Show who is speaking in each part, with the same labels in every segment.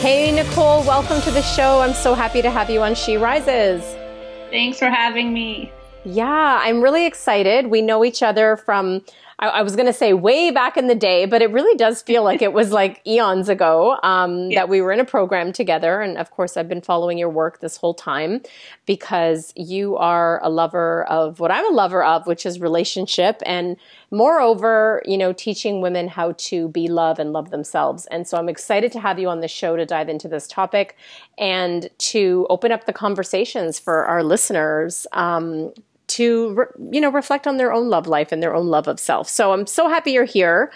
Speaker 1: Hey, Nicole, welcome to the show. I'm so happy to have you on She Rises.
Speaker 2: Thanks for having me.
Speaker 1: Yeah, I'm really excited. We know each other from I, I was going to say way back in the day, but it really does feel like it was like eons ago um, yes. that we were in a program together. And of course, I've been following your work this whole time because you are a lover of what I'm a lover of, which is relationship. And moreover, you know, teaching women how to be love and love themselves. And so I'm excited to have you on the show to dive into this topic and to open up the conversations for our listeners um, to re- you know reflect on their own love life and their own love of self. So I'm so happy you're here.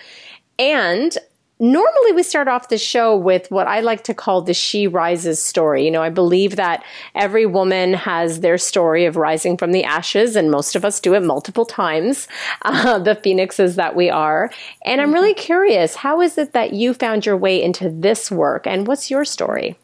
Speaker 1: And normally we start off the show with what I like to call the she rises story. You know, I believe that every woman has their story of rising from the ashes, and most of us do it multiple times, uh, the phoenixes that we are. And I'm really curious, how is it that you found your way into this work, and what's your story?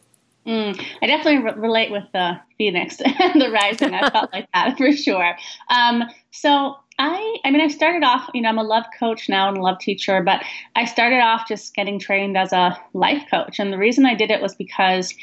Speaker 2: Mm, I definitely re- relate with the Phoenix and the Rising. I felt like that for sure. Um, so I, I mean, I started off, you know, I'm a love coach now and a love teacher, but I started off just getting trained as a life coach. And the reason I did it was because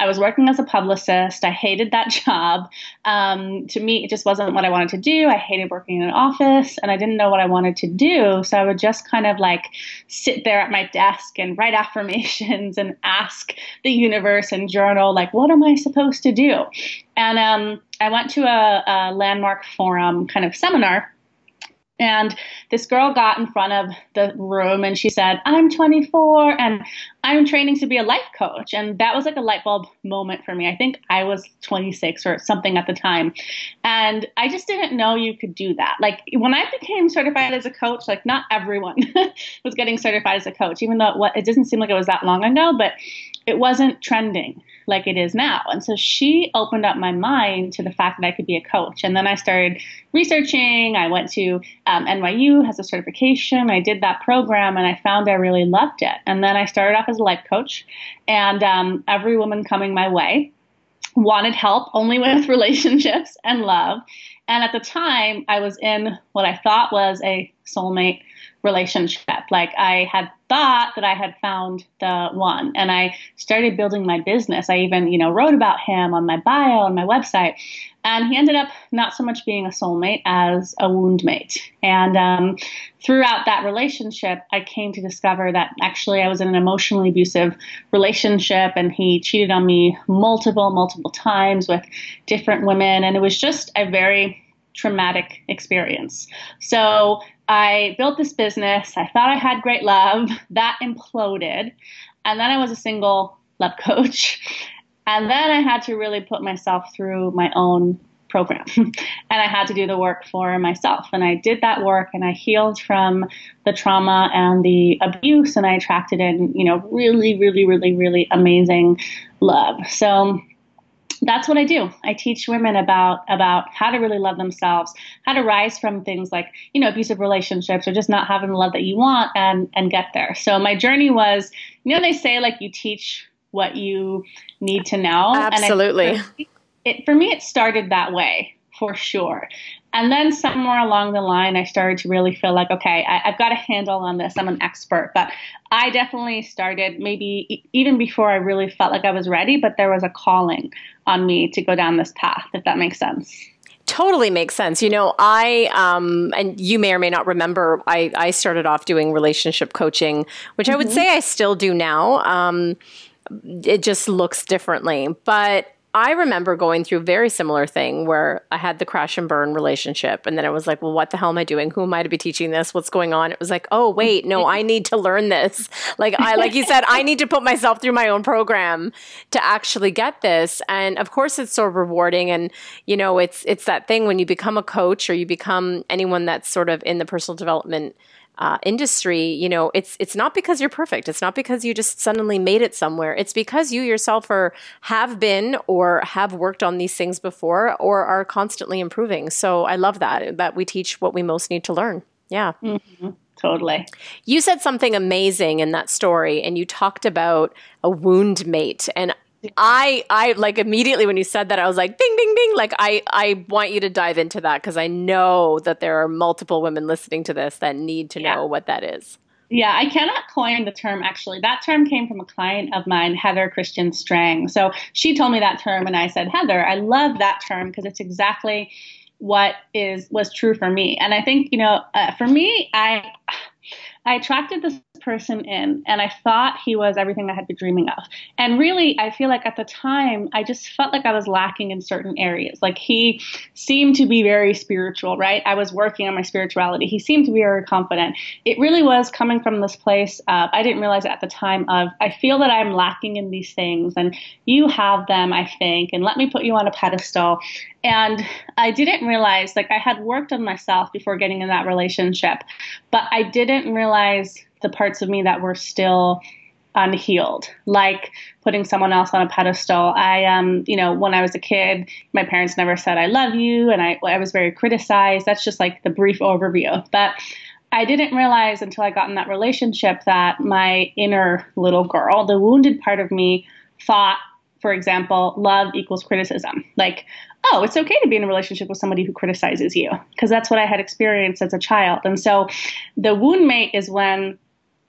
Speaker 2: I was working as a publicist. I hated that job. Um, to me, it just wasn't what I wanted to do. I hated working in an office and I didn't know what I wanted to do. So I would just kind of like sit there at my desk and write affirmations and ask the universe and journal, like, what am I supposed to do? And um, I went to a, a landmark forum kind of seminar and this girl got in front of the room and she said, I'm 24 and I'm training to be a life coach. And that was like a light bulb moment for me. I think I was 26 or something at the time. And I just didn't know you could do that. Like when I became certified as a coach, like not everyone was getting certified as a coach, even though it, it doesn't seem like it was that long ago, but it wasn't trending like it is now. And so she opened up my mind to the fact that I could be a coach. And then I started researching. I went to um, NYU, has a certification. I did that program and I found I really loved it. And then I started off as a life coach. And um, every woman coming my way wanted help only with relationships and love. And at the time, I was in what I thought was a soulmate relationship. Like I had thought that I had found the one and I started building my business. I even, you know, wrote about him on my bio on my website. And he ended up not so much being a soulmate as a wound mate. And um, throughout that relationship, I came to discover that actually I was in an emotionally abusive relationship and he cheated on me multiple, multiple times with different women. And it was just a very traumatic experience. So I built this business. I thought I had great love. That imploded. And then I was a single love coach. And then I had to really put myself through my own program. and I had to do the work for myself. And I did that work and I healed from the trauma and the abuse and I attracted in, you know, really, really, really, really amazing love. So that's what I do. I teach women about about how to really love themselves, how to rise from things like you know abusive relationships or just not having the love that you want and and get there. So my journey was, you know, they say like you teach what you need to know.
Speaker 1: Absolutely.
Speaker 2: And I, it for me it started that way for sure. And then somewhere along the line, I started to really feel like, okay, I, have got a handle on this. I'm an expert. But I definitely started maybe even before I really felt like I was ready, but there was a calling on me to go down this path, if that makes sense
Speaker 1: totally makes sense. You know, I um, and you may or may not remember, I I started off doing relationship coaching, which mm-hmm. I would mm-hmm. say I still do now. Um, it just looks differently, but I remember going through a very similar thing where I had the crash and burn relationship. And then I was like, well, what the hell am I doing? Who am I to be teaching this? What's going on? It was like, oh, wait, no, I need to learn this. Like I, like you said, I need to put myself through my own program to actually get this. And of course it's so rewarding. And, you know, it's, it's that thing when you become a coach or you become anyone that's sort of in the personal development uh, industry, you know, it's it's not because you're perfect. It's not because you just suddenly made it somewhere. It's because you yourself are have been or have worked on these things before or are constantly improving. So I love that that we teach what we most need to learn. Yeah.
Speaker 2: Mm-hmm. Totally.
Speaker 1: You said something amazing in that story, and you talked about a wound mate. And I I like immediately when you said that I was like ding ding ding like I I want you to dive into that because I know that there are multiple women listening to this that need to yeah. know what that is.
Speaker 2: Yeah, I cannot coin the term actually. That term came from a client of mine, Heather Christian Strang. So she told me that term and I said, "Heather, I love that term because it's exactly what is was true for me." And I think, you know, uh, for me, I I attracted this person in and I thought he was everything I had been dreaming of. And really, I feel like at the time, I just felt like I was lacking in certain areas. Like he seemed to be very spiritual, right? I was working on my spirituality. He seemed to be very confident. It really was coming from this place of, I didn't realize at the time of, I feel that I'm lacking in these things and you have them, I think, and let me put you on a pedestal. And I didn't realize, like, I had worked on myself before getting in that relationship, but I didn't realize the parts of me that were still unhealed, like putting someone else on a pedestal. I, um, you know, when I was a kid, my parents never said, I love you, and I, I was very criticized. That's just like the brief overview. But I didn't realize until I got in that relationship that my inner little girl, the wounded part of me, thought for example, love equals criticism. Like, oh, it's okay to be in a relationship with somebody who criticizes you, because that's what I had experienced as a child. And so the wound mate is when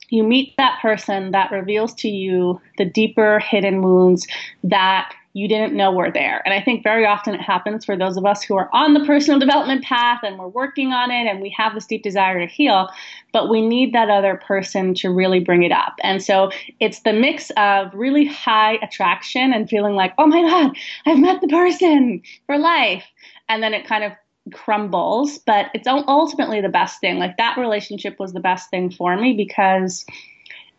Speaker 2: you meet that person that reveals to you the deeper hidden wounds that you didn't know were there. And I think very often it happens for those of us who are on the personal development path and we're working on it and we have this deep desire to heal, but we need that other person to really bring it up. And so it's the mix of really high attraction and feeling like, oh my God, I've met the person for life. And then it kind of crumbles, but it's ultimately the best thing. Like that relationship was the best thing for me because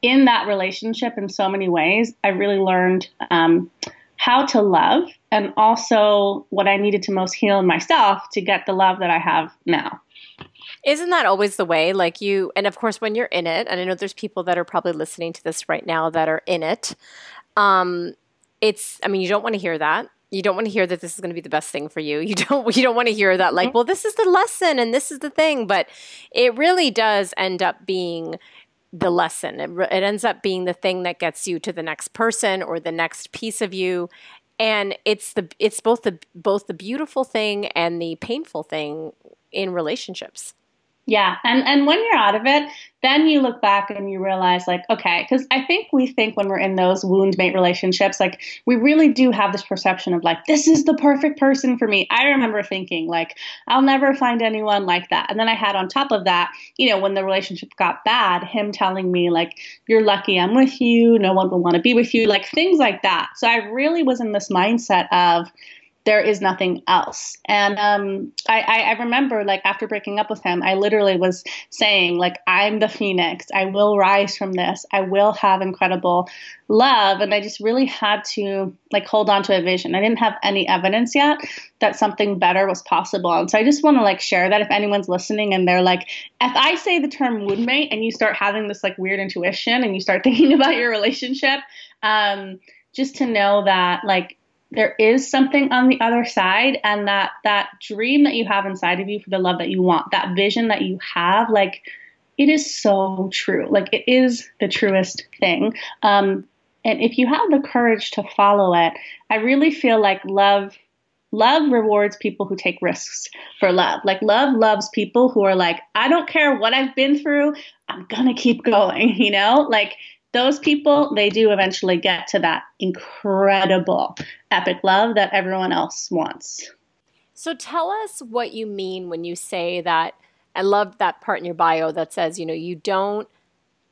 Speaker 2: in that relationship, in so many ways, I really learned. Um, how to love and also what I needed to most heal in myself to get the love that I have now.
Speaker 1: Isn't that always the way? Like you, and of course, when you're in it, and I know there's people that are probably listening to this right now that are in it. Um, it's, I mean, you don't want to hear that. You don't want to hear that this is going to be the best thing for you. You don't. You don't want to hear that, like, mm-hmm. well, this is the lesson and this is the thing. But it really does end up being the lesson. It, it ends up being the thing that gets you to the next person or the next piece of you. And it's the it's both the both the beautiful thing and the painful thing in relationships.
Speaker 2: Yeah, and and when you're out of it, then you look back and you realize like, okay, because I think we think when we're in those wound mate relationships, like we really do have this perception of like, this is the perfect person for me. I remember thinking like, I'll never find anyone like that. And then I had on top of that, you know, when the relationship got bad, him telling me like, you're lucky I'm with you, no one will want to be with you, like things like that. So I really was in this mindset of there is nothing else. And um, I, I, remember, like, after breaking up with him, I literally was saying, like, I'm the phoenix. I will rise from this. I will have incredible love. And I just really had to, like, hold on to a vision. I didn't have any evidence yet that something better was possible. And so I just want to, like, share that if anyone's listening and they're like, if I say the term wound mate and you start having this, like, weird intuition and you start thinking about your relationship, um, just to know that, like, there is something on the other side and that that dream that you have inside of you for the love that you want that vision that you have like it is so true. Like it is the truest thing. Um, and if you have the courage to follow it i really feel like love love rewards people who take risks for love. Like love loves people who are like i don't care what i've been through i'm gonna keep going you know? Like those people, they do eventually get to that incredible epic love that everyone else wants.
Speaker 1: So tell us what you mean when you say that. I love that part in your bio that says, you know, you don't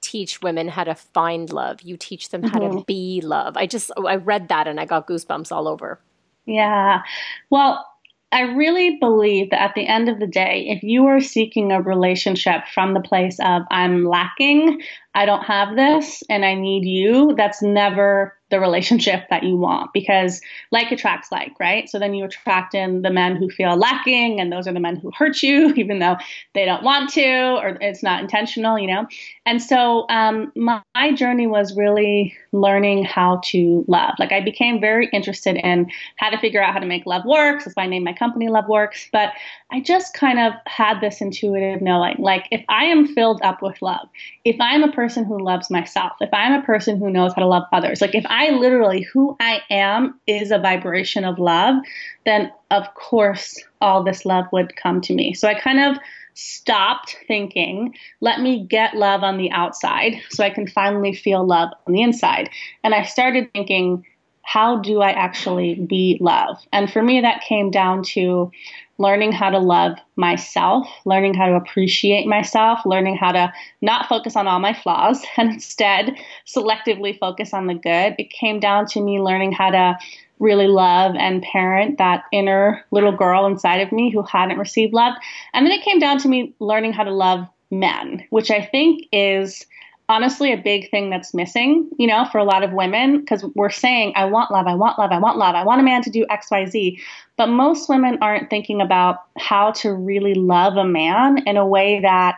Speaker 1: teach women how to find love, you teach them how mm-hmm. to be love. I just, I read that and I got goosebumps all over.
Speaker 2: Yeah. Well, I really believe that at the end of the day, if you are seeking a relationship from the place of I'm lacking, I don't have this and I need you, that's never the relationship that you want because like attracts like, right? So then you attract in the men who feel lacking, and those are the men who hurt you, even though they don't want to or it's not intentional, you know? And so um, my, my journey was really learning how to love. Like I became very interested in how to figure out how to make love works. That's why I named my company Love Works. But I just kind of had this intuitive knowing like if I am filled up with love, if I'm a person who loves myself, if I'm a person who knows how to love others, like if I literally, who I am is a vibration of love, then of course all this love would come to me. So I kind of stopped thinking, let me get love on the outside so I can finally feel love on the inside. And I started thinking, how do I actually be love? And for me, that came down to learning how to love myself, learning how to appreciate myself, learning how to not focus on all my flaws and instead selectively focus on the good. It came down to me learning how to really love and parent that inner little girl inside of me who hadn't received love. And then it came down to me learning how to love men, which I think is honestly a big thing that's missing, you know, for a lot of women, because we're saying, I want love, I want love, I want love, I want a man to do XYZ. But most women aren't thinking about how to really love a man in a way that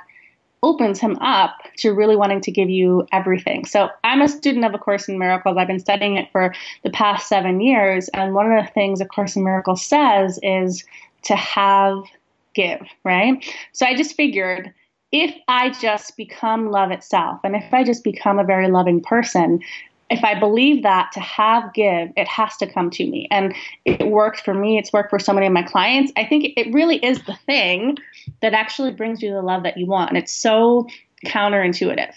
Speaker 2: opens him up to really wanting to give you everything. So I'm a student of A Course in Miracles. I've been studying it for the past seven years. And one of the things A Course in Miracles says is to have, give, right? So I just figured if I just become love itself, and if I just become a very loving person, if I believe that to have give, it has to come to me. And it worked for me, it's worked for so many of my clients. I think it really is the thing that actually brings you the love that you want. And it's so counterintuitive.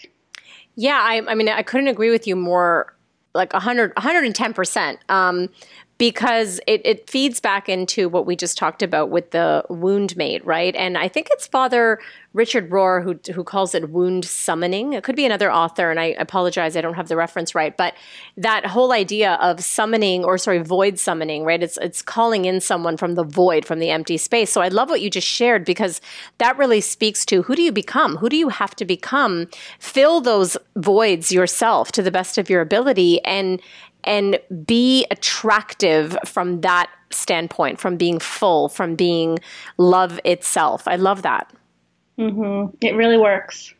Speaker 1: Yeah, I, I mean, I couldn't agree with you more like 100, 110%. Um, because it, it feeds back into what we just talked about with the wound mate, right? And I think it's Father Richard Rohr who who calls it wound summoning. It could be another author, and I apologize, I don't have the reference right. But that whole idea of summoning, or sorry, void summoning, right? It's it's calling in someone from the void, from the empty space. So I love what you just shared because that really speaks to who do you become? Who do you have to become? Fill those voids yourself to the best of your ability, and and be attractive from that standpoint, from being full, from being love itself. I love that.
Speaker 2: Mm-hmm. It really works.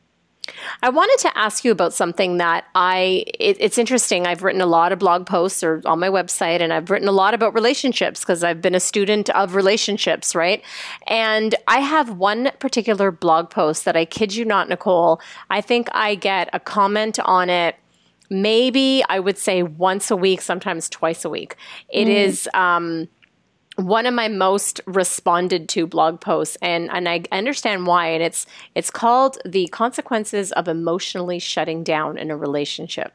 Speaker 1: I wanted to ask you about something that I, it, it's interesting. I've written a lot of blog posts or on my website, and I've written a lot about relationships because I've been a student of relationships, right? And I have one particular blog post that I kid you not, Nicole, I think I get a comment on it maybe I would say once a week, sometimes twice a week. It mm. is um, one of my most responded to blog posts, and and I understand why. And it's it's called the consequences of emotionally shutting down in a relationship.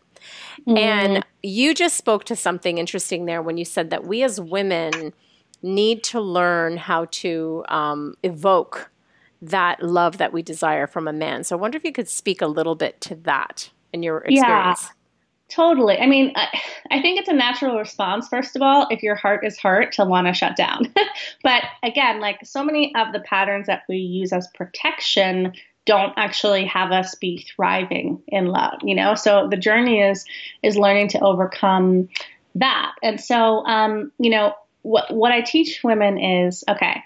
Speaker 1: Mm. And you just spoke to something interesting there when you said that we as women need to learn how to um, evoke that love that we desire from a man. So I wonder if you could speak a little bit to that in your experience.
Speaker 2: Yeah. Totally. I mean, I, think it's a natural response, first of all, if your heart is hurt to want to shut down. but again, like so many of the patterns that we use as protection don't actually have us be thriving in love, you know? So the journey is is learning to overcome that. And so um, you know, what what I teach women is, okay,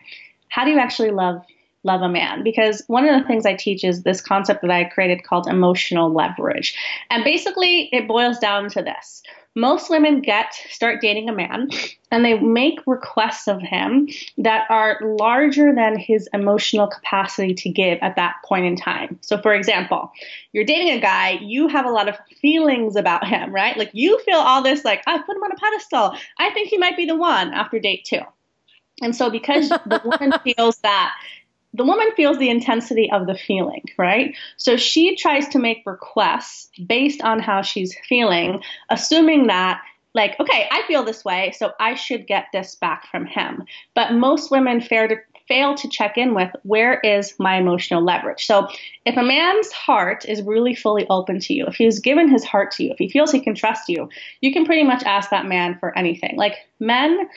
Speaker 2: how do you actually love love a man because one of the things I teach is this concept that I created called emotional leverage. And basically it boils down to this. Most women get start dating a man and they make requests of him that are larger than his emotional capacity to give at that point in time. So for example, you're dating a guy, you have a lot of feelings about him, right? Like you feel all this like I put him on a pedestal. I think he might be the one after date 2. And so because the woman feels that the woman feels the intensity of the feeling, right? So she tries to make requests based on how she's feeling, assuming that, like, okay, I feel this way, so I should get this back from him. But most women fail to, fail to check in with where is my emotional leverage. So if a man's heart is really fully open to you, if he's given his heart to you, if he feels he can trust you, you can pretty much ask that man for anything. Like men,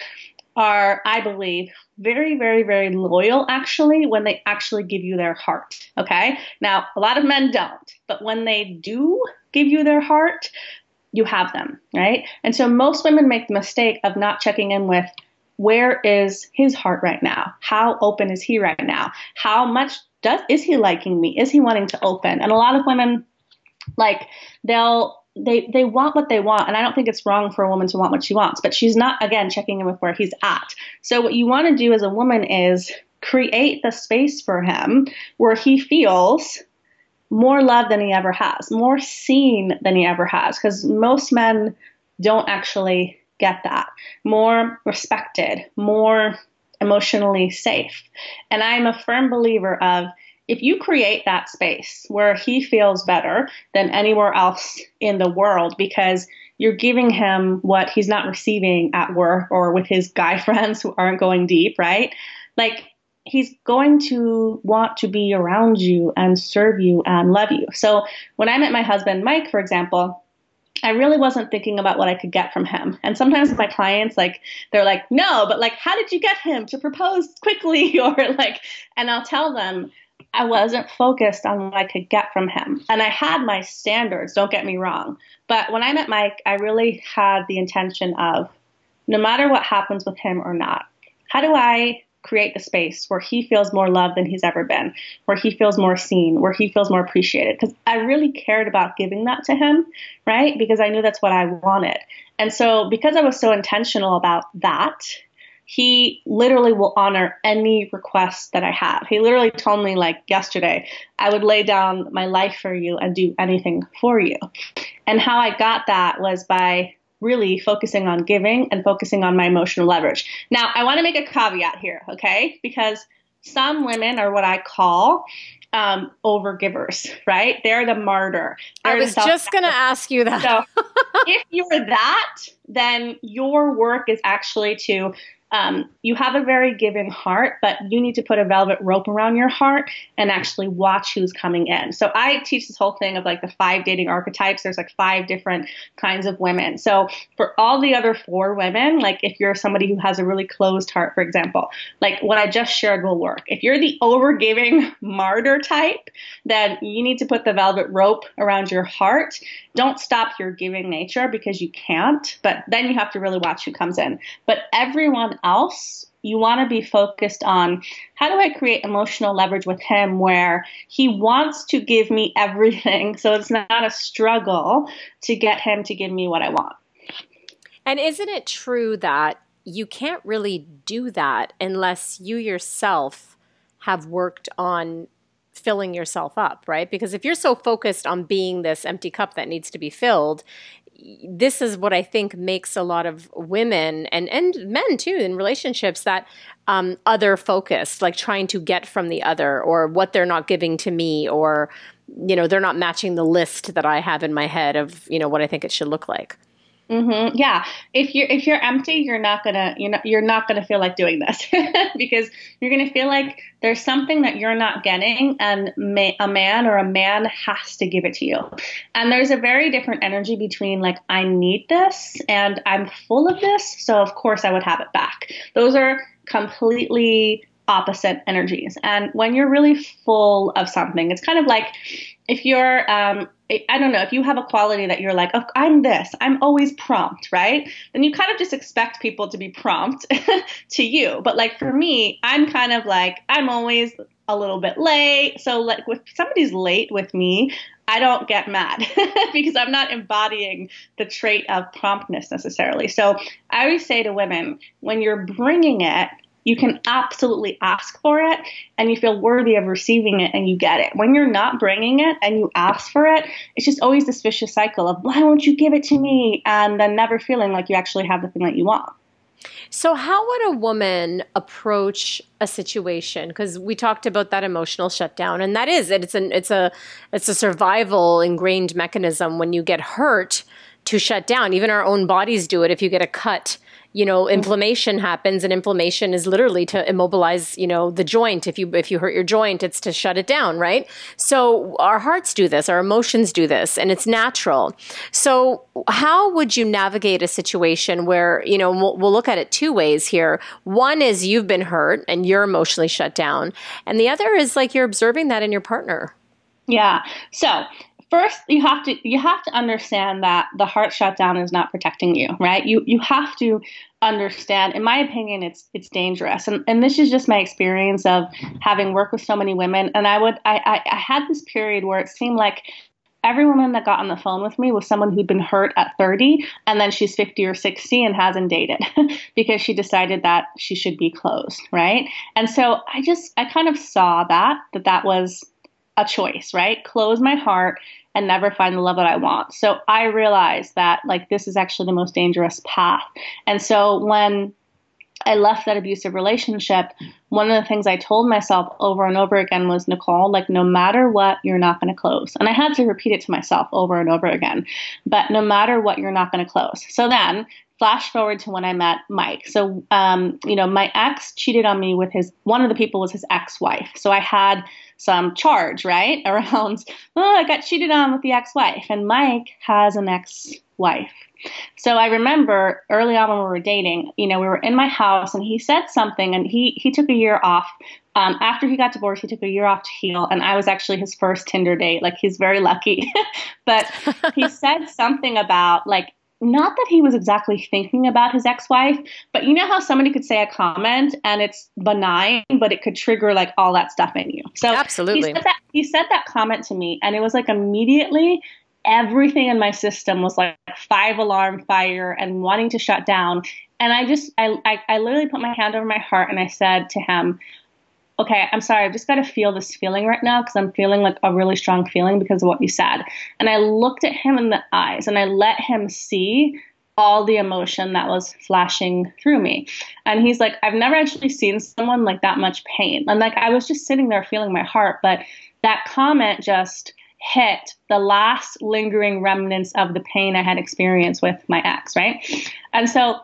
Speaker 2: are, I believe, very, very, very loyal actually when they actually give you their heart. Okay. Now, a lot of men don't, but when they do give you their heart, you have them, right? And so most women make the mistake of not checking in with where is his heart right now? How open is he right now? How much does is he liking me? Is he wanting to open? And a lot of women like they'll they they want what they want and i don't think it's wrong for a woman to want what she wants but she's not again checking in with where he's at. So what you want to do as a woman is create the space for him where he feels more love than he ever has more seen than he ever has because most men don't actually get that. More respected more emotionally safe. And i'm a firm believer of if you create that space where he feels better than anywhere else in the world because you're giving him what he's not receiving at work or with his guy friends who aren't going deep, right? Like he's going to want to be around you and serve you and love you. So when I met my husband, Mike, for example, I really wasn't thinking about what I could get from him. And sometimes my clients like they're like, "No, but like how did you get him to propose quickly?" or like and I'll tell them I wasn't focused on what I could get from him. And I had my standards, don't get me wrong. But when I met Mike, I really had the intention of no matter what happens with him or not, how do I create the space where he feels more loved than he's ever been, where he feels more seen, where he feels more appreciated? Because I really cared about giving that to him, right? Because I knew that's what I wanted. And so, because I was so intentional about that, he literally will honor any request that I have. He literally told me like yesterday, I would lay down my life for you and do anything for you. And how I got that was by really focusing on giving and focusing on my emotional leverage. Now, I want to make a caveat here, okay? Because some women are what I call um, overgivers, right? They're the martyr. They're
Speaker 1: I was just going to ask you that.
Speaker 2: so if you're that, then your work is actually to um, you have a very giving heart, but you need to put a velvet rope around your heart and actually watch who's coming in. So I teach this whole thing of like the five dating archetypes. There's like five different kinds of women. So for all the other four women, like if you're somebody who has a really closed heart, for example, like what I just shared will work. If you're the overgiving martyr type, then you need to put the velvet rope around your heart. Don't stop your giving nature because you can't, but then you have to really watch who comes in. But everyone else, you want to be focused on how do I create emotional leverage with him where he wants to give me everything. So it's not a struggle to get him to give me what I want.
Speaker 1: And isn't it true that you can't really do that unless you yourself have worked on filling yourself up, right? Because if you're so focused on being this empty cup that needs to be filled, this is what I think makes a lot of women and and men too in relationships that um, other focused, like trying to get from the other, or what they're not giving to me, or you know they're not matching the list that I have in my head of you know what I think it should look like.
Speaker 2: Mm-hmm. Yeah, if you're if you're empty, you're not gonna you know you're not gonna feel like doing this because you're gonna feel like there's something that you're not getting, and a man or a man has to give it to you. And there's a very different energy between like I need this and I'm full of this, so of course I would have it back. Those are completely opposite energies. And when you're really full of something, it's kind of like if you're um, I don't know, if you have a quality that you're like, oh, I'm this, I'm always prompt, right? Then you kind of just expect people to be prompt to you. But like for me, I'm kind of like, I'm always a little bit late. So like if somebody's late with me, I don't get mad because I'm not embodying the trait of promptness necessarily. So I always say to women, when you're bringing it, you can absolutely ask for it and you feel worthy of receiving it and you get it. When you're not bringing it and you ask for it, it's just always this vicious cycle of why won't you give it to me and then never feeling like you actually have the thing that you want.
Speaker 1: So, how would a woman approach a situation? Because we talked about that emotional shutdown, and that is it. It's an it's a it's a survival ingrained mechanism. When you get hurt, to shut down. Even our own bodies do it. If you get a cut, you know mm. inflammation happens and inflammation is literally to immobilize you know the joint. If you if you hurt your joint it's to shut it down right? So our hearts do this. Our emotions do this and it's natural. So how would you navigate a situation where you know we'll, we'll look at it two ways here. One is you've been hurt and you're emotionally shut down and the other is like you're observing that in your partner.
Speaker 2: Yeah. So first you have to you have to understand that the heart shutdown is not protecting you right? You you have to understand in my opinion it's it's dangerous. And and this is just my experience of having worked with so many women. And i would i i, I had this period where it seemed like every woman that got on the phone with me was someone who'd been hurt at 30 and then she's 50 or 60 and hasn't dated because she decided that she should be closed right? And so i just i kind of saw that that that was a choice, right? Close my heart and never find the love that I want. So I realized that like this is actually the most dangerous path. And so when I left that abusive relationship, one of the things I told myself over and over again was Nicole, like, no matter what, you're not going to close. And I had to repeat it to myself over and over again. But no matter what, you're not going to close. So then flash forward to when I met Mike. So, um, you know, my ex cheated on me with his, one of the people was his ex wife. So I had some charge, right? Around, oh, I got cheated on with the ex wife. And Mike has an ex wife. So I remember early on when we were dating, you know, we were in my house and he said something and he, he took a year off. Um, after he got divorced, he took a year off to heal. And I was actually his first Tinder date. Like, he's very lucky. but he said something about, like, not that he was exactly thinking about his ex-wife, but you know how somebody could say a comment and it's benign, but it could trigger like all that stuff in you.
Speaker 1: So absolutely,
Speaker 2: he said that, he said that comment to me, and it was like immediately everything in my system was like five alarm fire and wanting to shut down. And I just, I, I, I literally put my hand over my heart and I said to him, okay, I'm sorry, I've just got to feel this feeling right now because I'm feeling like a really strong feeling because of what you said. And I looked at him in the eyes and I let him see all the emotion that was flashing through me. And he's like, I've never actually seen someone like that much pain. And like, I was just sitting there feeling my heart, but that comment just hit the last lingering remnants of the pain I had experienced with my ex, right? And so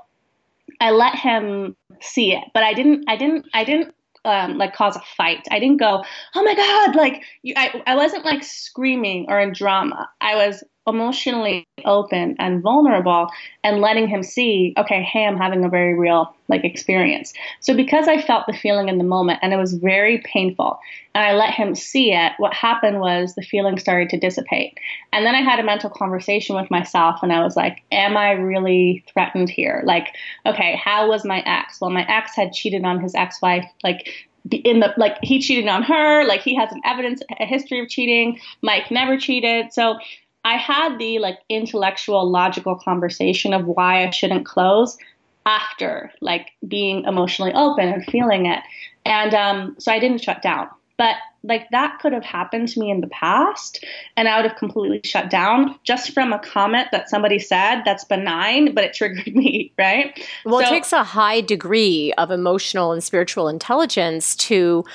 Speaker 2: I let him see it, but I didn't, I didn't, I didn't um, like cause a fight. I didn't go, oh my god, like you, I, I wasn't like screaming or in drama. I was emotionally open and vulnerable and letting him see, okay, hey, I'm having a very real like experience. So because I felt the feeling in the moment and it was very painful and I let him see it, what happened was the feeling started to dissipate. And then I had a mental conversation with myself and I was like, am I really threatened here? Like, okay, how was my ex? Well, my ex had cheated on his ex-wife like in the like he cheated on her like he has an evidence a history of cheating mike never cheated so I had the like intellectual, logical conversation of why I shouldn't close after like being emotionally open and feeling it. And um, so I didn't shut down. But like that could have happened to me in the past and I would have completely shut down just from a comment that somebody said that's benign, but it triggered me, right?
Speaker 1: Well, so, it takes a high degree of emotional and spiritual intelligence to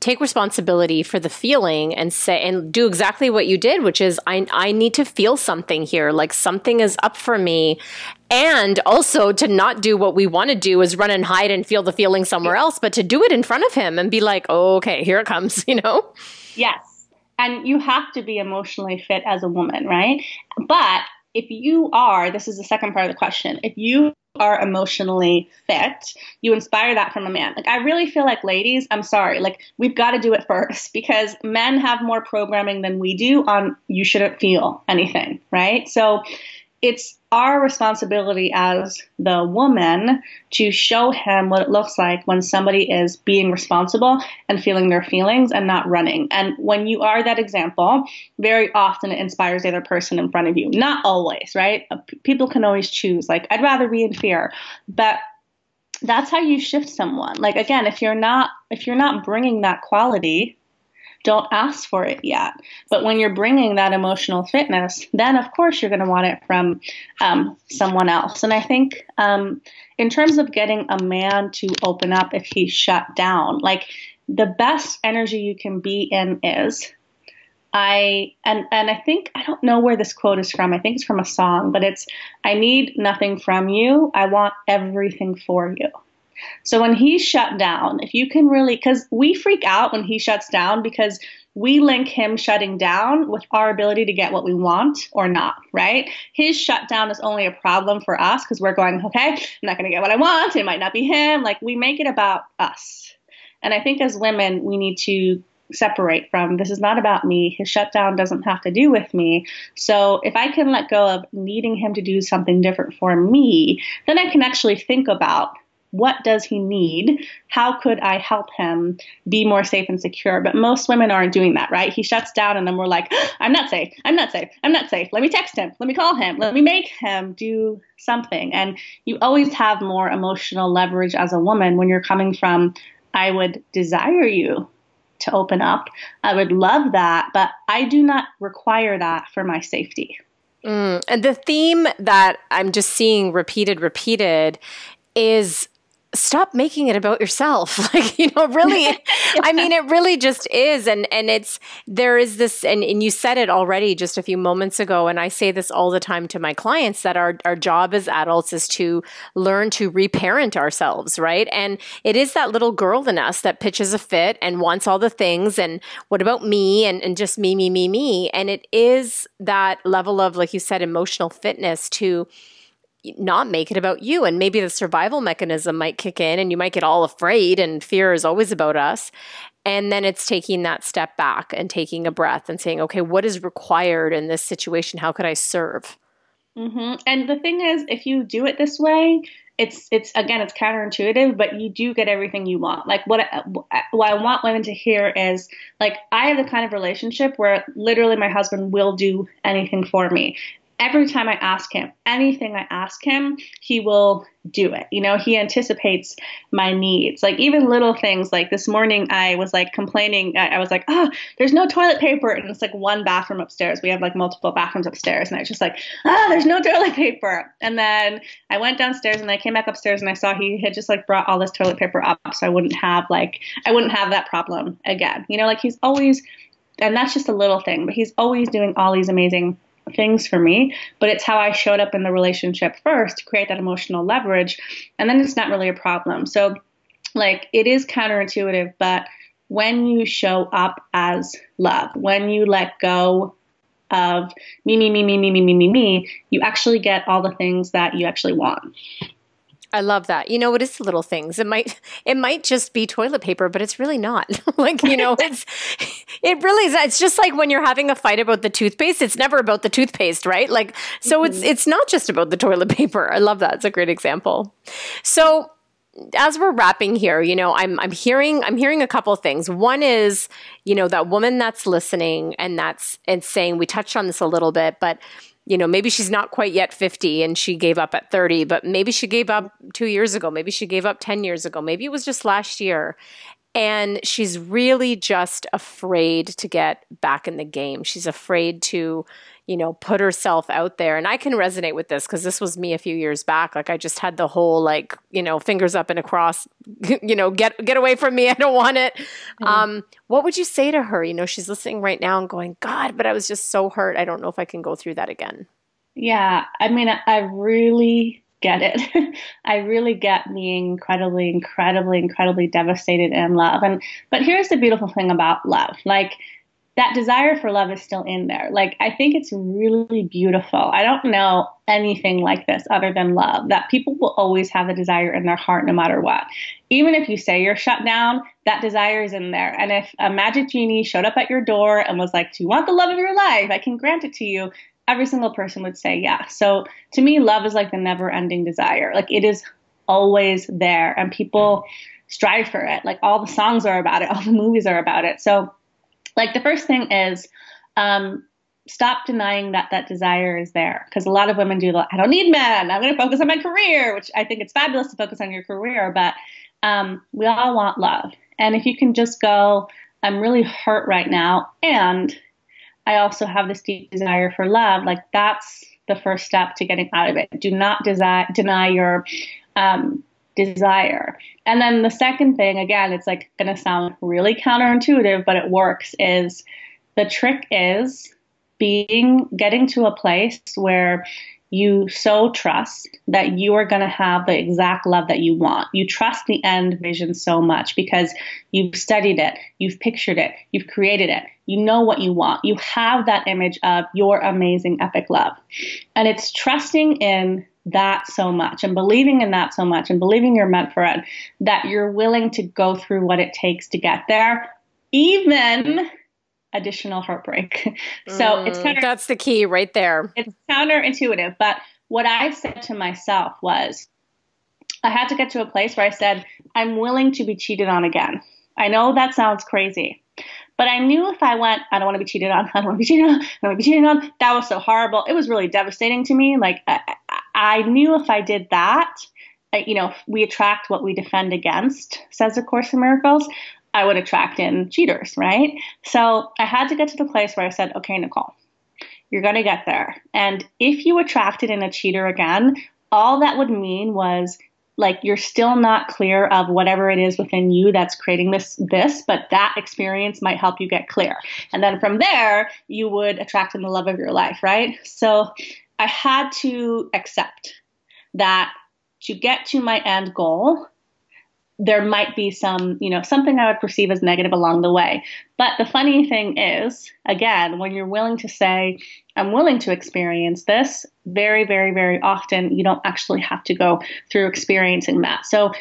Speaker 1: take responsibility for the feeling and say and do exactly what you did which is I I need to feel something here like something is up for me. And also to not do what we want to do is run and hide and feel the feeling somewhere else but to do it in front of him and be like oh, okay here it comes you know?
Speaker 2: Yes. And you have to be emotionally fit as a woman right? But if you are this is the second part of the question if you are emotionally fit, you inspire that from a man. Like, I really feel like, ladies, I'm sorry, like, we've got to do it first because men have more programming than we do on you shouldn't feel anything, right? So, it's our responsibility as the woman to show him what it looks like when somebody is being responsible and feeling their feelings and not running. And when you are that example, very often it inspires the other person in front of you. Not always, right? Uh, people can always choose, like, I'd rather be in fear. But that's how you shift someone. Like again, if you're not if you're not bringing that quality don't ask for it yet. But when you're bringing that emotional fitness, then of course you're going to want it from um, someone else. And I think um, in terms of getting a man to open up if he's shut down, like the best energy you can be in is I and and I think I don't know where this quote is from. I think it's from a song, but it's I need nothing from you. I want everything for you. So when he's shut down, if you can really cuz we freak out when he shuts down because we link him shutting down with our ability to get what we want or not, right? His shutdown is only a problem for us because we're going, okay, I'm not going to get what I want. It might not be him. Like we make it about us. And I think as women, we need to separate from this is not about me. His shutdown doesn't have to do with me. So if I can let go of needing him to do something different for me, then I can actually think about what does he need? How could I help him be more safe and secure? But most women aren't doing that, right? He shuts down and then we're like, I'm not safe. I'm not safe. I'm not safe. Let me text him. Let me call him. Let me make him do something. And you always have more emotional leverage as a woman when you're coming from, I would desire you to open up. I would love that, but I do not require that for my safety.
Speaker 1: Mm, and the theme that I'm just seeing repeated, repeated is stop making it about yourself. Like you know really i mean it really just is. And and it's there is this and, and you said it already just a few moments ago and i say this all the time to my clients that our our job as adults is to learn to reparent ourselves right? And it is that little girl in us that pitches a fit and wants all the things and what about me? And, and just me me me me. And it is that level of like you said emotional fitness to not make it about you. And maybe the survival mechanism might kick in and you might get all afraid, and fear is always about us. And then it's taking that step back and taking a breath and saying, okay, what is required in this situation? How could I serve?
Speaker 2: Mm-hmm. And the thing is, if you do it this way, it's it's again it's counterintuitive, but you do get everything you want. Like what I, what I want women to hear is like I have the kind of relationship where literally my husband will do anything for me, every time I ask him anything I ask him, he will do it. You know, he anticipates my needs. Like even little things like this morning I was like complaining I, I was like, "Oh, there's no toilet paper." And it's like one bathroom upstairs. We have like multiple bathrooms upstairs and I was just like, "Ah, oh, there's no toilet paper." And then I went downstairs and I came back upstairs and I saw he had just like brought all this toilet paper up so I wouldn't have like I wouldn't have that problem again. You know, like he's always and that's just a little thing, but he's always doing all these amazing things for me, but it's how I showed up in the relationship first to create that emotional leverage. And then it's not really a problem. So, like, it is counterintuitive, but when you show up as love, when you let go of me, me, me, me, me, me, me, me, me, you actually get all the things that you actually want.
Speaker 1: I love that. You know, it is the little things. It might it might just be toilet paper, but it's really not. like, you know, it's it really is. It's just like when you're having a fight about the toothpaste, it's never about the toothpaste, right? Like so mm-hmm. it's it's not just about the toilet paper. I love that. It's a great example. So as we're wrapping here, you know, I'm I'm hearing I'm hearing a couple of things. One is, you know, that woman that's listening and that's and saying we touched on this a little bit, but you know, maybe she's not quite yet 50 and she gave up at 30, but maybe she gave up two years ago. Maybe she gave up 10 years ago. Maybe it was just last year. And she's really just afraid to get back in the game. She's afraid to, you know, put herself out there. And I can resonate with this because this was me a few years back. Like I just had the whole like, you know, fingers up and across, you know, get get away from me. I don't want it. Mm-hmm. Um, what would you say to her? You know, she's listening right now and going, God, but I was just so hurt. I don't know if I can go through that again.
Speaker 2: Yeah. I mean, I really get it. I really get being incredibly, incredibly, incredibly devastated in love. And but here's the beautiful thing about love. Like that desire for love is still in there. Like, I think it's really beautiful. I don't know anything like this other than love, that people will always have a desire in their heart no matter what. Even if you say you're shut down, that desire is in there. And if a magic genie showed up at your door and was like, Do you want the love of your life? I can grant it to you. Every single person would say yes. So to me, love is like the never ending desire. Like, it is always there, and people strive for it. Like, all the songs are about it, all the movies are about it. So, like the first thing is um, stop denying that that desire is there because a lot of women do like i don't need men i'm going to focus on my career which i think it's fabulous to focus on your career but um, we all want love and if you can just go i'm really hurt right now and i also have this deep desire for love like that's the first step to getting out of it do not deny your um, desire. And then the second thing, again, it's like going to sound really counterintuitive, but it works, is the trick is being getting to a place where you so trust that you are going to have the exact love that you want. You trust the end vision so much because you've studied it, you've pictured it, you've created it, you know what you want. You have that image of your amazing epic love. And it's trusting in that so much and believing in that so much and believing you're meant for it that you're willing to go through what it takes to get there, even additional heartbreak. so mm, it's
Speaker 1: counter- that's the key right there.
Speaker 2: It's counterintuitive, but what I said to myself was I had to get to a place where I said I'm willing to be cheated on again. I know that sounds crazy. But I knew if I went, I don't want to be cheated on, I don't want to be cheated on, I don't want to be cheated on, that was so horrible. It was really devastating to me. Like, I, I knew if I did that, you know, we attract what we defend against, says A Course in Miracles. I would attract in cheaters, right? So I had to get to the place where I said, okay, Nicole, you're going to get there. And if you attracted in a cheater again, all that would mean was like you're still not clear of whatever it is within you that's creating this this but that experience might help you get clear and then from there you would attract in the love of your life right so i had to accept that to get to my end goal there might be some, you know, something I would perceive as negative along the way. But the funny thing is, again, when you're willing to say, I'm willing to experience this, very, very, very often you don't actually have to go through experiencing that. So,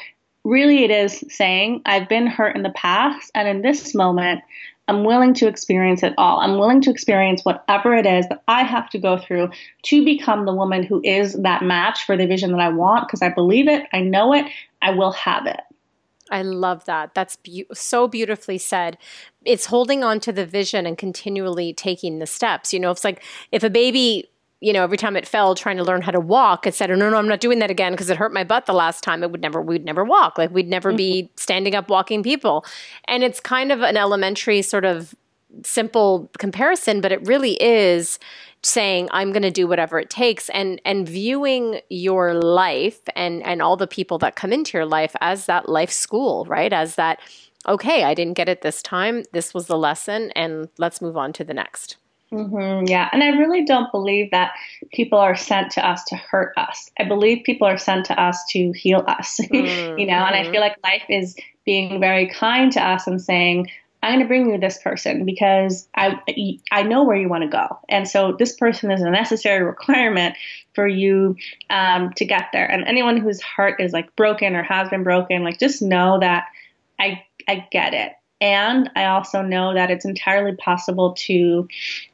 Speaker 2: really, it is saying, I've been hurt in the past, and in this moment, I'm willing to experience it all. I'm willing to experience whatever it is that I have to go through to become the woman who is that match for the vision that I want because I believe it, I know it, I will have it.
Speaker 1: I love that. That's be- so beautifully said. It's holding on to the vision and continually taking the steps. You know, it's like if a baby, you know, every time it fell trying to learn how to walk, it said, "No, no, I'm not doing that again because it hurt my butt the last time." It would never, we'd never walk. Like we'd never mm-hmm. be standing up walking people. And it's kind of an elementary sort of simple comparison, but it really is saying i'm going to do whatever it takes and and viewing your life and and all the people that come into your life as that life school right? As that okay i didn't get it this time. This was the lesson and let's move on to the next.
Speaker 2: Mm-hmm, yeah and i really don't believe that people are sent to us to hurt us. I believe people are sent to us to heal us mm-hmm. you know? And i mm-hmm. feel like life is being very kind to us and saying I'm going to bring you this person because I I know where you want to go, and so this person is a necessary requirement for you um, to get there. And anyone whose heart is like broken or has been broken, like just know that I I get it, and I also know that it's entirely possible to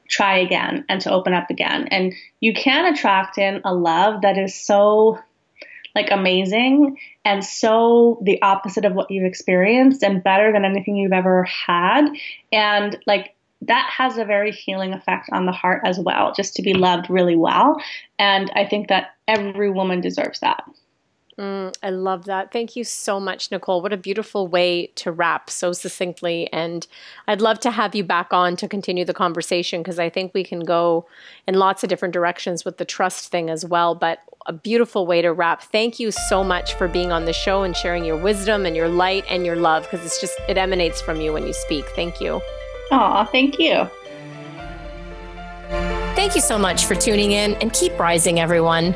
Speaker 2: try again and to open up again, and you can attract in a love that is so like amazing and so the opposite of what you've experienced and better than anything you've ever had. And like that has a very healing effect on the heart as well, just to be loved really well. And I think that every woman deserves that.
Speaker 1: Mm, I love that. Thank you so much, Nicole. What a beautiful way to wrap so succinctly. And I'd love to have you back on to continue the conversation because I think we can go in lots of different directions with the trust thing as well. But a beautiful way to wrap. Thank you so much for being on the show and sharing your wisdom and your light and your love because it's just, it emanates from you when you speak. Thank you.
Speaker 2: Aw, thank you.
Speaker 1: Thank you so much for tuning in and keep rising, everyone.